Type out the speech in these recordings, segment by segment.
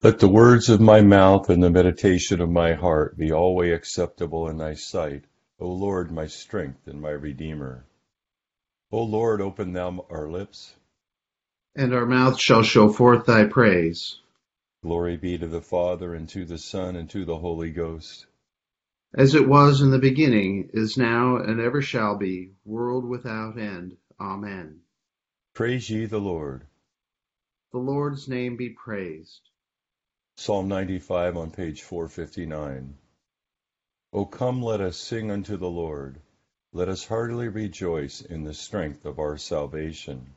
Let the words of my mouth and the meditation of my heart be always acceptable in thy sight, O Lord, my strength and my redeemer. O Lord, open thou our lips, and our mouth shall show forth thy praise. Glory be to the Father, and to the Son, and to the Holy Ghost. As it was in the beginning, is now, and ever shall be, world without end. Amen. Praise ye the Lord. The Lord's name be praised. Psalm 95 on page 459. O come, let us sing unto the Lord. Let us heartily rejoice in the strength of our salvation.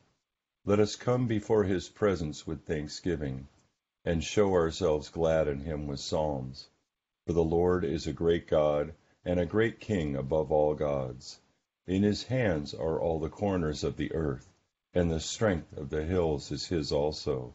Let us come before his presence with thanksgiving, and show ourselves glad in him with psalms. For the Lord is a great God, and a great King above all gods. In his hands are all the corners of the earth, and the strength of the hills is his also.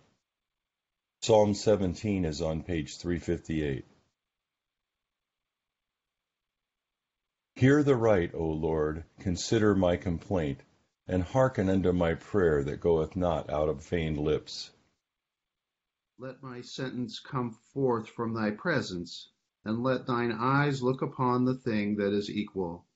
Psalm 17 is on page 358. Hear the right, O Lord, consider my complaint, and hearken unto my prayer that goeth not out of feigned lips. Let my sentence come forth from thy presence, and let thine eyes look upon the thing that is equal.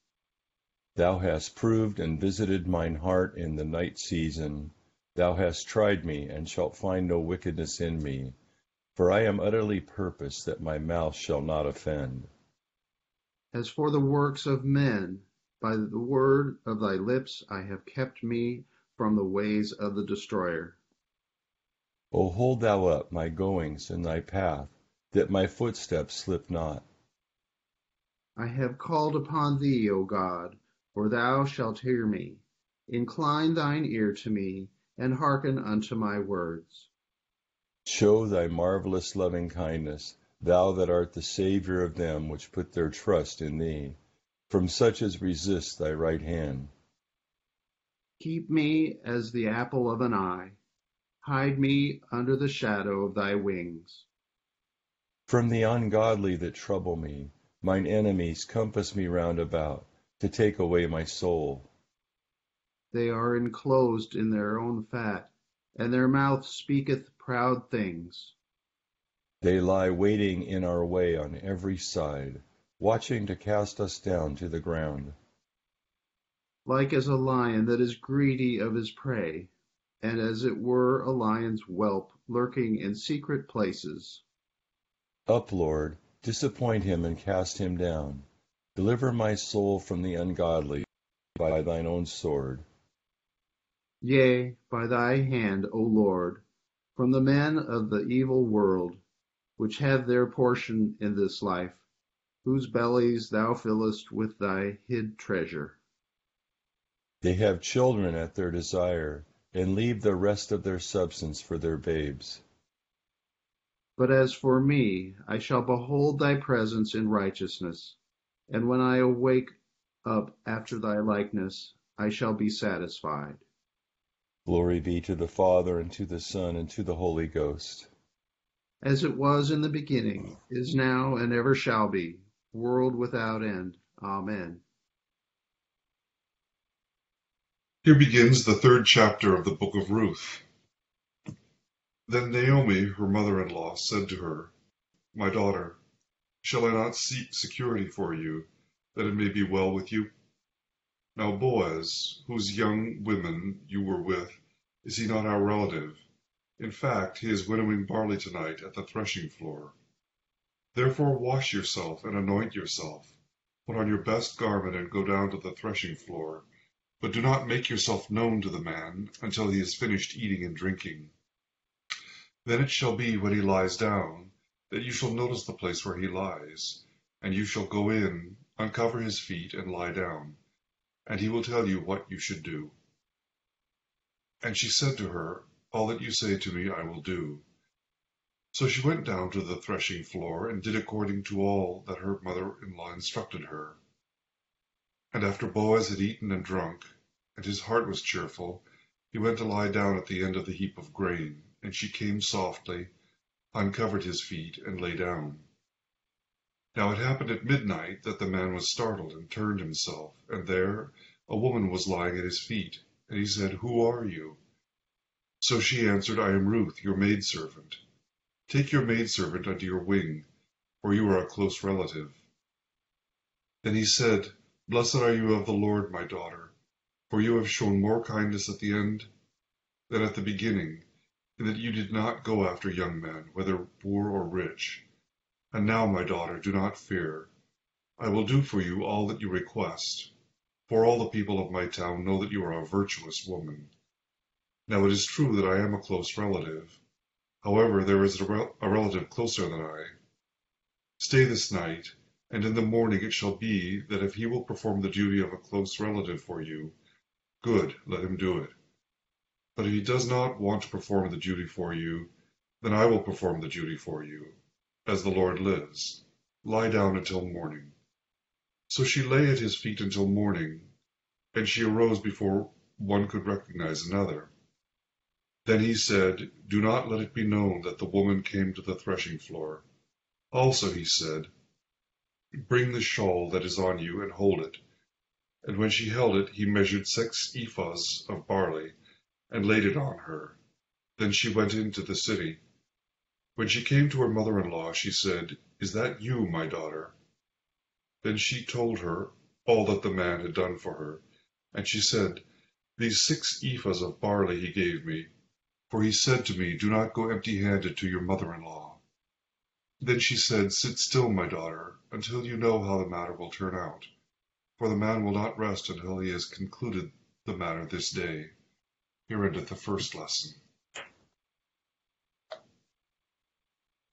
Thou hast proved and visited mine heart in the night season. Thou hast tried me, and shalt find no wickedness in me. For I am utterly purposed that my mouth shall not offend. As for the works of men, by the word of thy lips I have kept me from the ways of the destroyer. O hold thou up my goings in thy path, that my footsteps slip not. I have called upon thee, O God, for thou shalt hear me. Incline thine ear to me and hearken unto my words. Show thy marvelous loving kindness, thou that art the Saviour of them which put their trust in thee, from such as resist thy right hand. Keep me as the apple of an eye, hide me under the shadow of thy wings. From the ungodly that trouble me, mine enemies compass me round about, to take away my soul. They are enclosed in their own fat, and their mouth speaketh proud things. They lie waiting in our way on every side, watching to cast us down to the ground. Like as a lion that is greedy of his prey, and as it were a lion's whelp lurking in secret places. Up, Lord, disappoint him and cast him down. Deliver my soul from the ungodly by thine own sword. Yea, by thy hand, O Lord, from the men of the evil world, which have their portion in this life, whose bellies thou fillest with thy hid treasure. They have children at their desire, and leave the rest of their substance for their babes. But as for me, I shall behold thy presence in righteousness, and when I awake up after thy likeness, I shall be satisfied. Glory be to the Father, and to the Son, and to the Holy Ghost. As it was in the beginning, is now, and ever shall be, world without end. Amen. Here begins the third chapter of the book of Ruth. Then Naomi, her mother in law, said to her, My daughter, shall I not seek security for you, that it may be well with you? Now Boaz, whose young women you were with, is he not our relative? In fact, he is winnowing barley tonight at the threshing floor. Therefore wash yourself and anoint yourself, put on your best garment and go down to the threshing floor, but do not make yourself known to the man until he has finished eating and drinking. Then it shall be when he lies down, that you shall notice the place where he lies, and you shall go in, uncover his feet, and lie down, and he will tell you what you should do. And she said to her, All that you say to me I will do. So she went down to the threshing floor, and did according to all that her mother-in-law instructed her. And after Boaz had eaten and drunk, and his heart was cheerful, he went to lie down at the end of the heap of grain, and she came softly, uncovered his feet, and lay down. Now it happened at midnight that the man was startled, and turned himself, and there a woman was lying at his feet. And he said, Who are you? So she answered, I am Ruth, your maidservant. Take your maidservant under your wing, for you are a close relative. Then he said, Blessed are you of the Lord, my daughter, for you have shown more kindness at the end than at the beginning, in that you did not go after young men, whether poor or rich. And now, my daughter, do not fear. I will do for you all that you request, for all the people of my town know that you are a virtuous woman. Now it is true that I am a close relative. However, there is a, rel a relative closer than I. Stay this night, and in the morning it shall be that if he will perform the duty of a close relative for you, good, let him do it. But if he does not want to perform the duty for you, then I will perform the duty for you, as the Lord lives. Lie down until morning. So she lay at his feet until morning, and she arose before one could recognize another. Then he said, Do not let it be known that the woman came to the threshing floor. Also he said, Bring the shawl that is on you and hold it. And when she held it, he measured six ephahs of barley and laid it on her. Then she went into the city. When she came to her mother-in-law, she said, Is that you, my daughter? Then she told her all that the man had done for her. And she said, These six ephahs of barley he gave me, for he said to me, Do not go empty-handed to your mother-in-law. Then she said, Sit still, my daughter, until you know how the matter will turn out. For the man will not rest until he has concluded the matter this day. Here endeth the first lesson.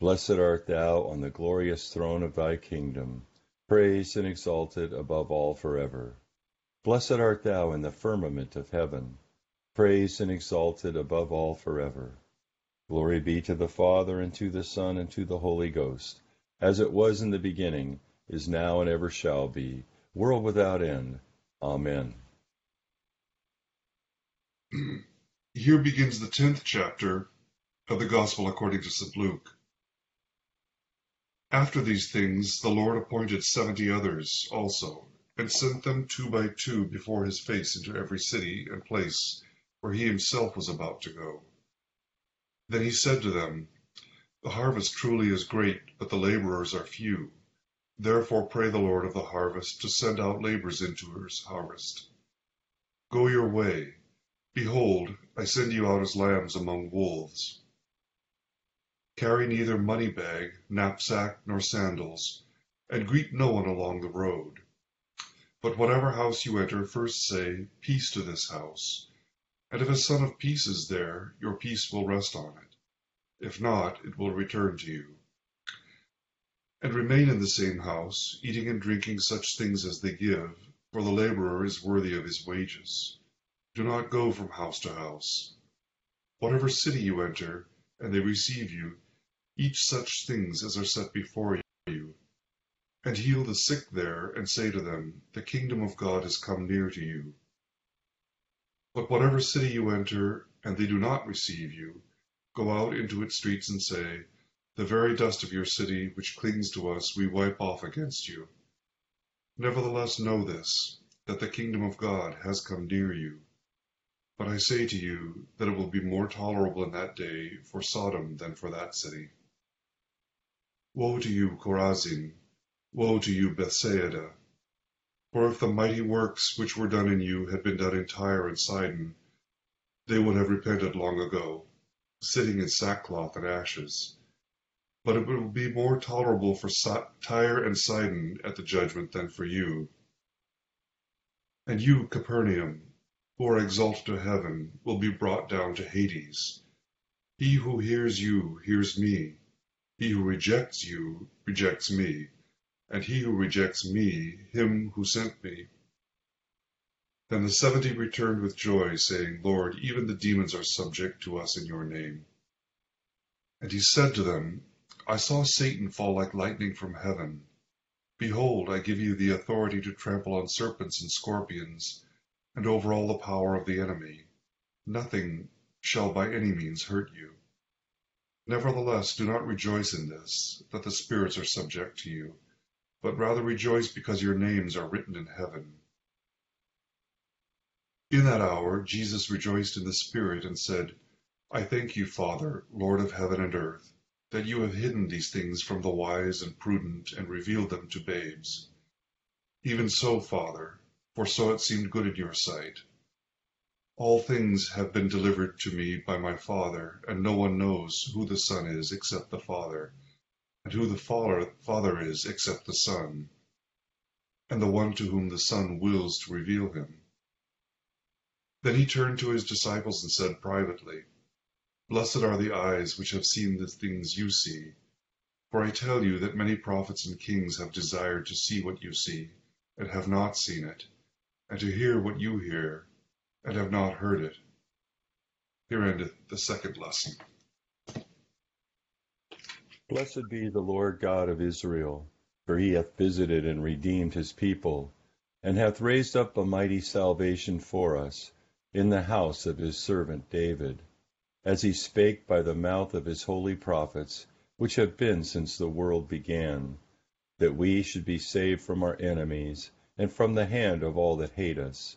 Blessed art thou on the glorious throne of thy kingdom, praised and exalted above all forever. Blessed art thou in the firmament of heaven, praised and exalted above all forever. Glory be to the Father, and to the Son, and to the Holy Ghost, as it was in the beginning, is now, and ever shall be, world without end. Amen. Here begins the tenth chapter of the Gospel according to St. Luke. After these things the Lord appointed seventy others also, and sent them two by two before his face into every city and place where he himself was about to go. Then he said to them, The harvest truly is great, but the laborers are few. Therefore pray the Lord of the harvest to send out laborers into his harvest. Go your way. Behold, I send you out as lambs among wolves. Carry neither money bag, knapsack, nor sandals, and greet no one along the road. But whatever house you enter, first say, Peace to this house. And if a son of peace is there, your peace will rest on it. If not, it will return to you. And remain in the same house, eating and drinking such things as they give, for the laborer is worthy of his wages. Do not go from house to house. Whatever city you enter, and they receive you, eat such things as are set before you, and heal the sick there, and say to them, The kingdom of God has come near to you. But whatever city you enter, and they do not receive you, go out into its streets and say, The very dust of your city which clings to us we wipe off against you. Nevertheless know this, that the kingdom of God has come near you. But I say to you that it will be more tolerable in that day for Sodom than for that city. Woe to you, Chorazin! Woe to you, Bethsaida! For if the mighty works which were done in you had been done in Tyre and Sidon, they would have repented long ago, sitting in sackcloth and ashes. But it will be more tolerable for Tyre and Sidon at the judgment than for you. And you, Capernaum, who are exalted to heaven, will be brought down to Hades. He who hears you hears me. He who rejects you rejects me. And he who rejects me, him who sent me. Then the seventy returned with joy, saying, Lord, even the demons are subject to us in your name. And he said to them, I saw Satan fall like lightning from heaven. Behold, I give you the authority to trample on serpents and scorpions, and over all the power of the enemy. Nothing shall by any means hurt you. Nevertheless, do not rejoice in this, that the spirits are subject to you, but rather rejoice because your names are written in heaven. In that hour Jesus rejoiced in the Spirit and said, I thank you, Father, Lord of heaven and earth that you have hidden these things from the wise and prudent and revealed them to babes. Even so, Father, for so it seemed good in your sight. All things have been delivered to me by my Father, and no one knows who the Son is except the Father, and who the Father is except the Son, and the one to whom the Son wills to reveal him. Then he turned to his disciples and said privately, Blessed are the eyes which have seen the things you see. For I tell you that many prophets and kings have desired to see what you see, and have not seen it, and to hear what you hear, and have not heard it. Here endeth the second lesson. Blessed be the Lord God of Israel, for he hath visited and redeemed his people, and hath raised up a mighty salvation for us in the house of his servant David as he spake by the mouth of his holy prophets, which have been since the world began, that we should be saved from our enemies, and from the hand of all that hate us,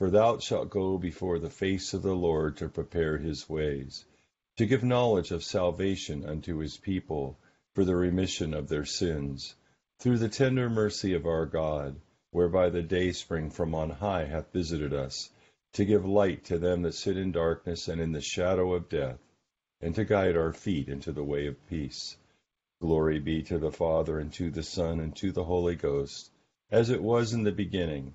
for thou shalt go before the face of the Lord to prepare his ways, to give knowledge of salvation unto his people, for the remission of their sins, through the tender mercy of our God, whereby the dayspring from on high hath visited us, to give light to them that sit in darkness and in the shadow of death and to guide our feet into the way of peace. Glory be to the Father, and to the Son, and to the Holy Ghost, as it was in the beginning,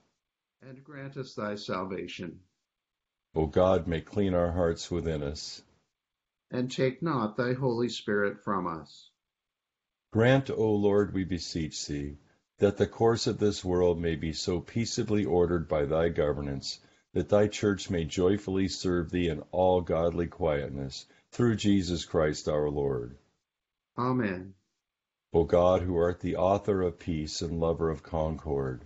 And grant us thy salvation. O God, may clean our hearts within us. And take not thy Holy Spirit from us. Grant, O Lord, we beseech thee, that the course of this world may be so peaceably ordered by thy governance, that thy church may joyfully serve thee in all godly quietness, through Jesus Christ our Lord. Amen. O God, who art the author of peace and lover of concord,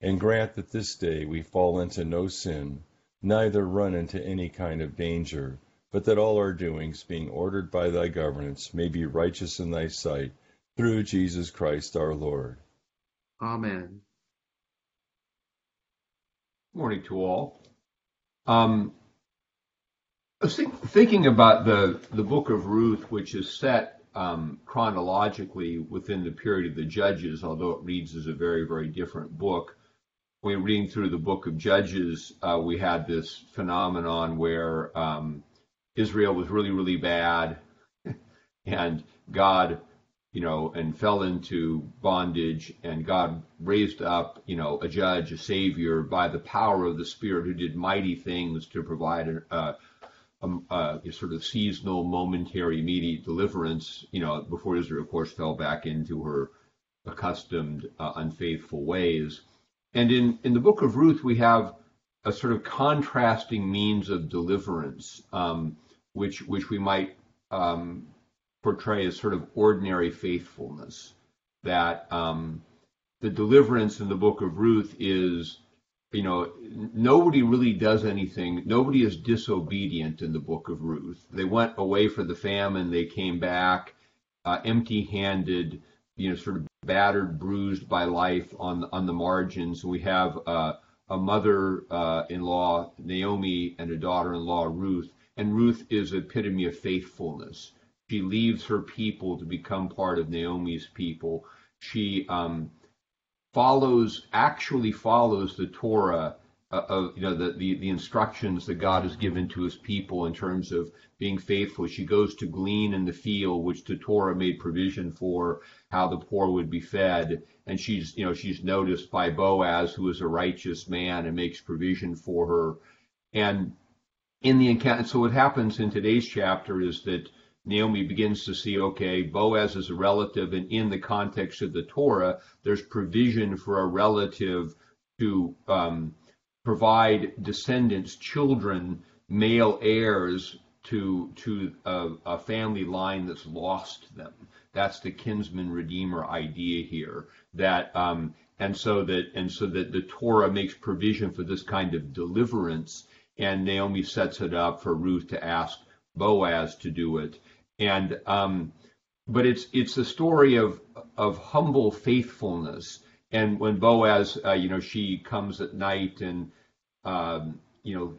and grant that this day we fall into no sin, neither run into any kind of danger, but that all our doings, being ordered by thy governance, may be righteous in thy sight, through Jesus Christ our Lord. Amen. Morning to all. Um, I was think, thinking about the, the book of Ruth, which is set um, chronologically within the period of the Judges, although it reads as a very, very different book. When reading through the book of Judges, uh, we had this phenomenon where um, Israel was really, really bad, and God you know, and fell into bondage, and God raised up, you know, a judge, a savior by the power of the Spirit who did mighty things to provide a, a, a, a sort of seasonal, momentary, immediate deliverance, you know, before Israel, of course, fell back into her accustomed, uh, unfaithful ways. And in, in the book of Ruth, we have a sort of contrasting means of deliverance, um, which which we might um, portray as sort of ordinary faithfulness. That um, the deliverance in the book of Ruth is, you know, nobody really does anything. Nobody is disobedient in the book of Ruth. They went away for the famine. They came back uh, empty-handed, you know, sort of battered, bruised by life on on the margins. We have uh, a mother-in-law, uh, Naomi, and a daughter-in-law, Ruth. And Ruth is epitome of faithfulness she leaves her people to become part of Naomi's people. She um, follows, actually follows the Torah of you know the, the the instructions that God has given to His people in terms of being faithful. She goes to glean in the field, which the Torah made provision for how the poor would be fed, and she's you know she's noticed by Boaz, who is a righteous man and makes provision for her, and in the encounter. So what happens in today's chapter is that Naomi begins to see, okay, Boaz is a relative, and in the context of the Torah, there's provision for a relative to um, provide descendants, children, male heirs to to a, a, family line that's lost them. That's the kinsman redeemer idea here. That um, and so that and so that the Torah makes provision for this kind of deliverance, and Naomi sets it up for Ruth to ask Boaz to do it and um, but it's it's a story of of humble faithfulness. And when Boaz, uh, you know, she comes at night and um, you know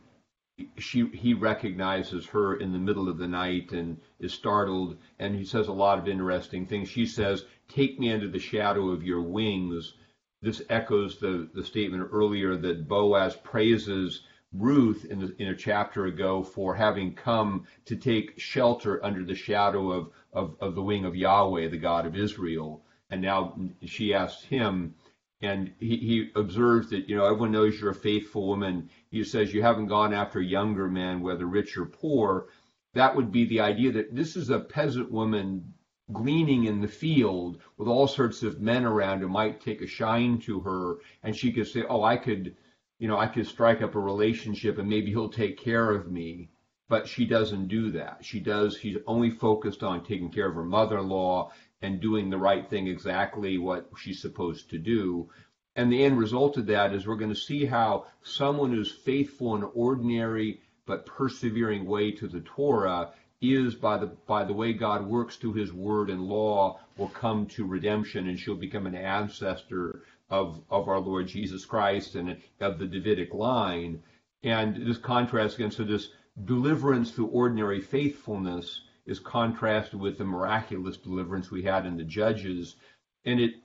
she he recognizes her in the middle of the night and is startled and he says a lot of interesting things she says take me under the shadow of your wings this echoes the the statement earlier that boaz praises Ruth in, the, in a chapter ago for having come to take shelter under the shadow of, of, of the wing of Yahweh, the God of Israel. And now she asks him, and he, he observes that, you know, everyone knows you're a faithful woman. He says you haven't gone after younger men, whether rich or poor. That would be the idea that this is a peasant woman gleaning in the field with all sorts of men around who might take a shine to her, and she could say, "Oh, I could, you know, I could strike up a relationship and maybe he'll take care of me. But she doesn't do that. She does, she's only focused on taking care of her mother in law and doing the right thing exactly what she's supposed to do. And the end result of that is we're going to see how someone who's faithful in ordinary but persevering way to the Torah is by the by the way God works through his word and law will come to redemption and she'll become an ancestor of of our Lord Jesus Christ and of the Davidic line, and this contrast against so this deliverance through ordinary faithfulness is contrasted with the miraculous deliverance we had in the Judges, and it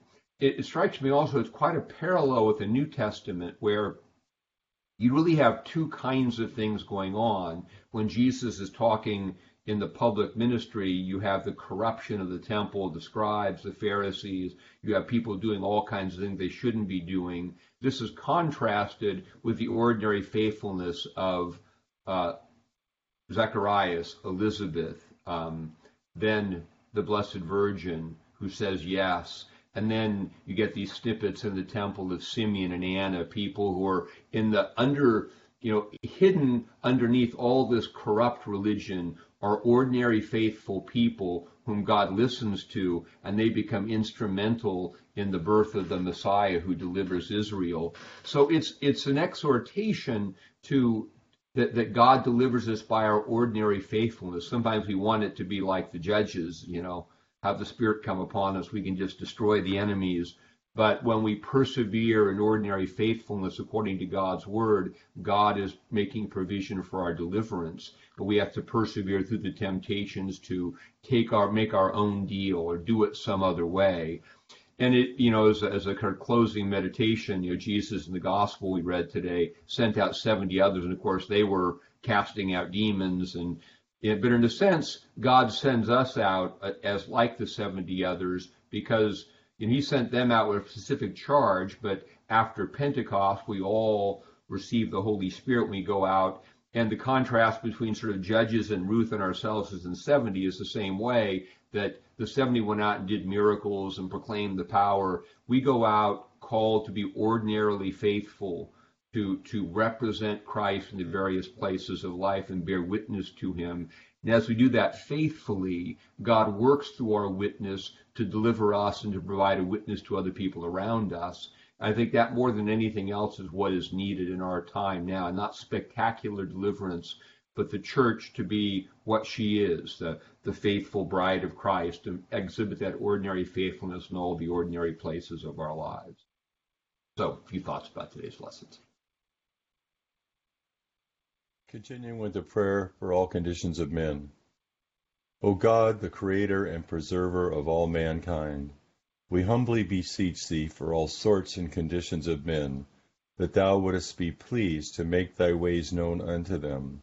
it strikes me also it's quite a parallel with the New Testament where you really have two kinds of things going on when Jesus is talking in the public ministry, you have the corruption of the temple, the scribes, the Pharisees. You have people doing all kinds of things they shouldn't be doing. This is contrasted with the ordinary faithfulness of uh, Zacharias, Elizabeth, um, then the Blessed Virgin who says yes. And then you get these snippets in the temple of Simeon and Anna, people who are in the under, you know, hidden underneath all this corrupt religion are ordinary faithful people whom God listens to, and they become instrumental in the birth of the Messiah who delivers Israel. So it's it's an exhortation to that, that God delivers us by our ordinary faithfulness. Sometimes we want it to be like the judges, you know, have the Spirit come upon us, we can just destroy the enemies. But when we persevere in ordinary faithfulness according to God's word, God is making provision for our deliverance. But we have to persevere through the temptations to take our make our own deal or do it some other way. And it, you know, as a, as a kind of closing meditation, you know, Jesus in the gospel we read today sent out 70 others, and of course they were casting out demons and but in a sense, God sends us out uh, as like the 70 others because and he sent them out with a specific charge, but after Pentecost, we all receive the Holy Spirit when we go out. And the contrast between sort of judges and Ruth and ourselves is in 70 is the same way that the 70 went out and did miracles and proclaimed the power. We go out called to be ordinarily faithful, to, to represent Christ in the various places of life and bear witness to him. And as we do that faithfully, God works through our witness to deliver us and to provide a witness to other people around us. I think that more than anything else is what is needed in our time now. Not spectacular deliverance, but the church to be what she is, the, the faithful bride of Christ, to exhibit that ordinary faithfulness in all the ordinary places of our lives. So, a few thoughts about today's lessons. Continuing with the prayer for all conditions of men. O God, the creator and preserver of all mankind, we humbly beseech thee for all sorts and conditions of men, that thou wouldest be pleased to make thy ways known unto them,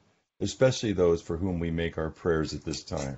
especially those for whom we make our prayers at this time.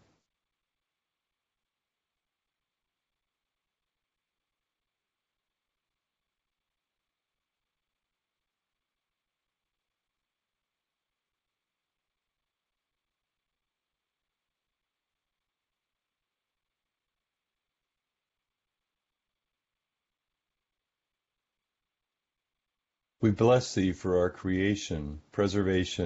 We bless thee for our creation, preservation,